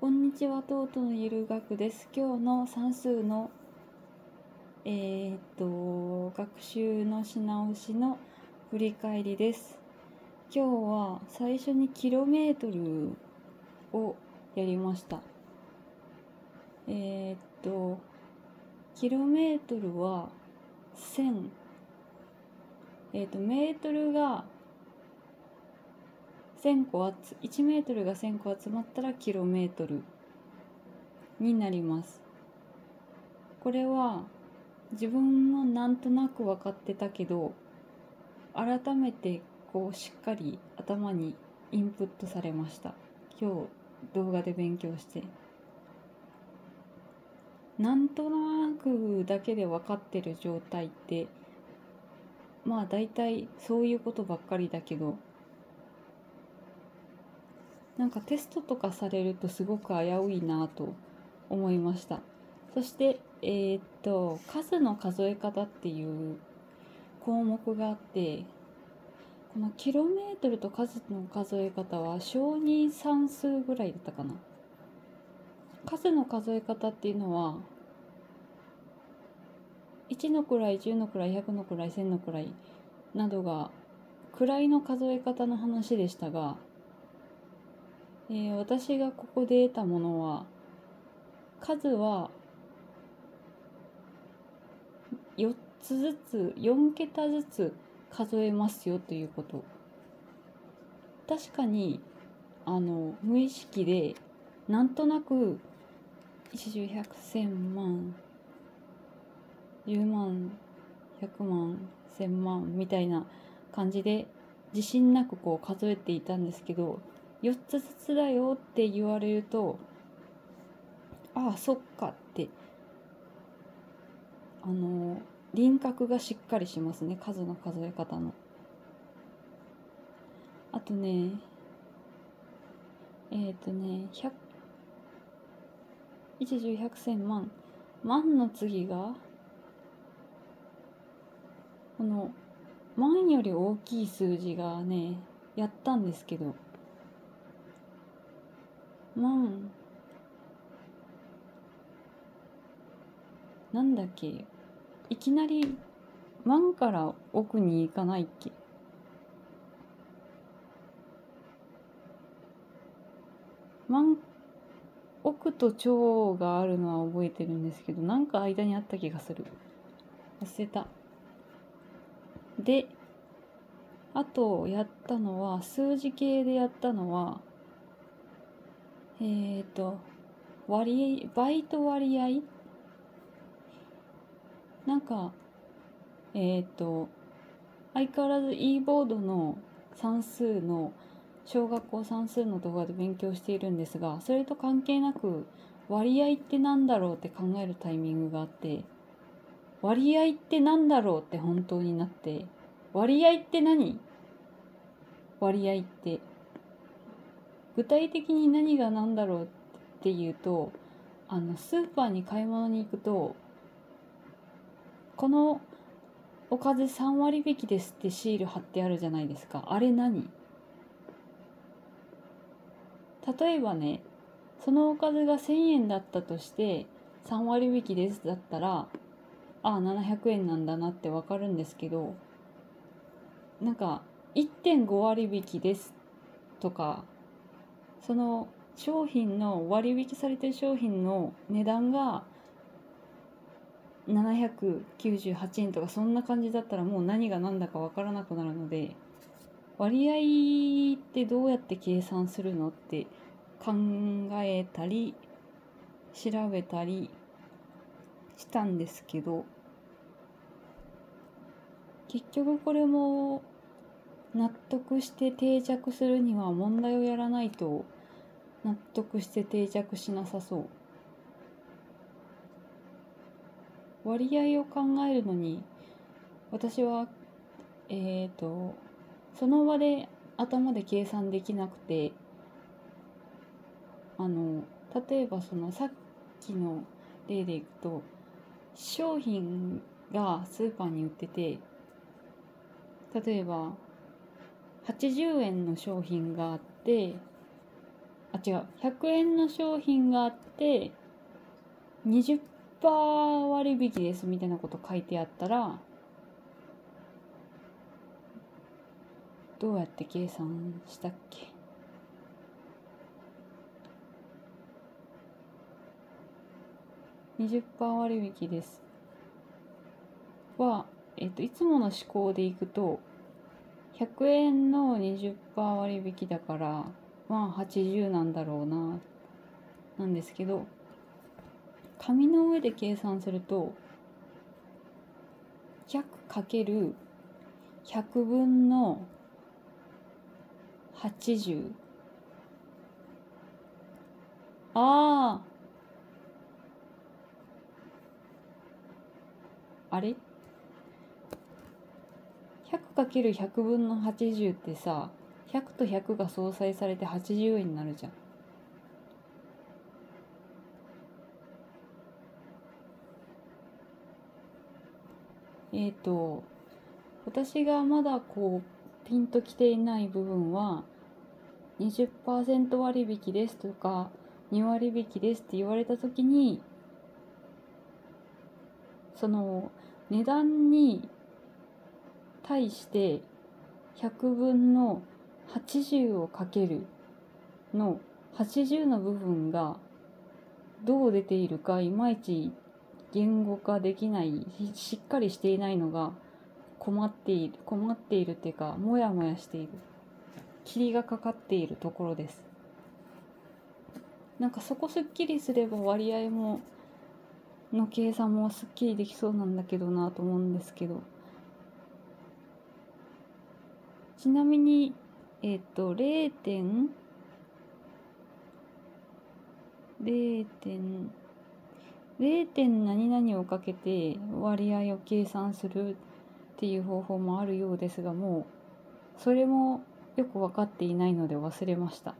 こんにちは、トートのゆる学です。今日の算数の、えーっと、学習のし直しの振り返りです。今日は最初にキロメートルをやりました。えーっと、キロメートルは1000、えーっと、メートルが1000個1メートルが1000個集まったらキロメートルになります。これは自分もなんとなく分かってたけど改めてこうしっかり頭にインプットされました。今日動画で勉強して。なんとなくだけで分かってる状態ってまあ大体そういうことばっかりだけどなんかテストとかされるとすごく危ういなと思いました。そしてえーっと数の数え方っていう項目があってこのキロメートルと数の数え方は小児算数ぐらいだったかな。数の数え方っていうのは1の位10の位100の位1000の位などが位の数え方の話でしたがえー私がここで得たものは数は4つずつ4桁ずつ数えますよということ。確かにあの無意識でなんとなく一十百千万10万100万1000万みたいな感じで自信なくこう数えていたんですけど4つずつだよって言われるとああそっかってあの輪郭がしっかりしますね。数の数え方の。あとねえっ、とね100一十百千万。万の次がこの万より大きい数字がねやったんですけど。万なんだっけ？いきなり万から奥に行かないっけ？万奥と長があるのは覚えてるんですけどなんか間にあった気がする。忘れた。であとやったのは数字系でやったのはえーと割合倍と割合？なんかえっ、と相変わらず e ボードの算数の小学校算数の動画で勉強しているんですがそれと関係なく割合ってなんだろうって考えるタイミングがあって割合ってなんだろうって本当になって割合って何？割合って具体的に何が何だろうっていうとあのスーパーに買い物に行くとこのおかず3割引きですってシール貼ってあるじゃないですか。あれ何？例えばねそのおかずが1000円だったとして3割引きですだったらああ700円なんだなってわかるんですけどなんか1.5割引きですとかその商品の割引されてる商品の値段が798円とかそんな感じだったらもう何が何だか分からなくなるので割合ってどうやって計算するのって考えたり調べたりしたんですけど結局これも納得して定着するには問題をやらないと納得して定着しなさそう。割合を考えるのに私はえっ、とその場で頭で計算できなくてあの例えばそのさっきの例でいくと商品がスーパーに売ってて例えば80円の商品があってあ違う。100円の商品があって20%割引ですみたいなこと書いてあったらどうやって計算したっけ？20%割引です。は、えっと、いつもの思考でいくと100円の20%割引だからまあ80なんだろうななんですけど紙の上で計算すると 100×100 分の80あああれ？100×100 分の80ってさ100と100が相殺されて80円になるじゃん。えっ、ー、と私がまだこうピンときていない部分は20%割引ですとか2割引ですって言われた時にその値段に対して100分の80をかけるの80の部分がどう出ているかいまいち言語化できないしっかりしていないのが困っている困っているっていうかモヤモヤしている。霧がかかっているところです。なんかそこすっきりすれば割合もの計算もすっきりできそうなんだけどなと思うんですけど。ちなみに、えっ、ー、と、0点、0点、0点何々をかけて割合を計算するっていう方法もあるようですが、もう、それもよく分かっていないので忘れました。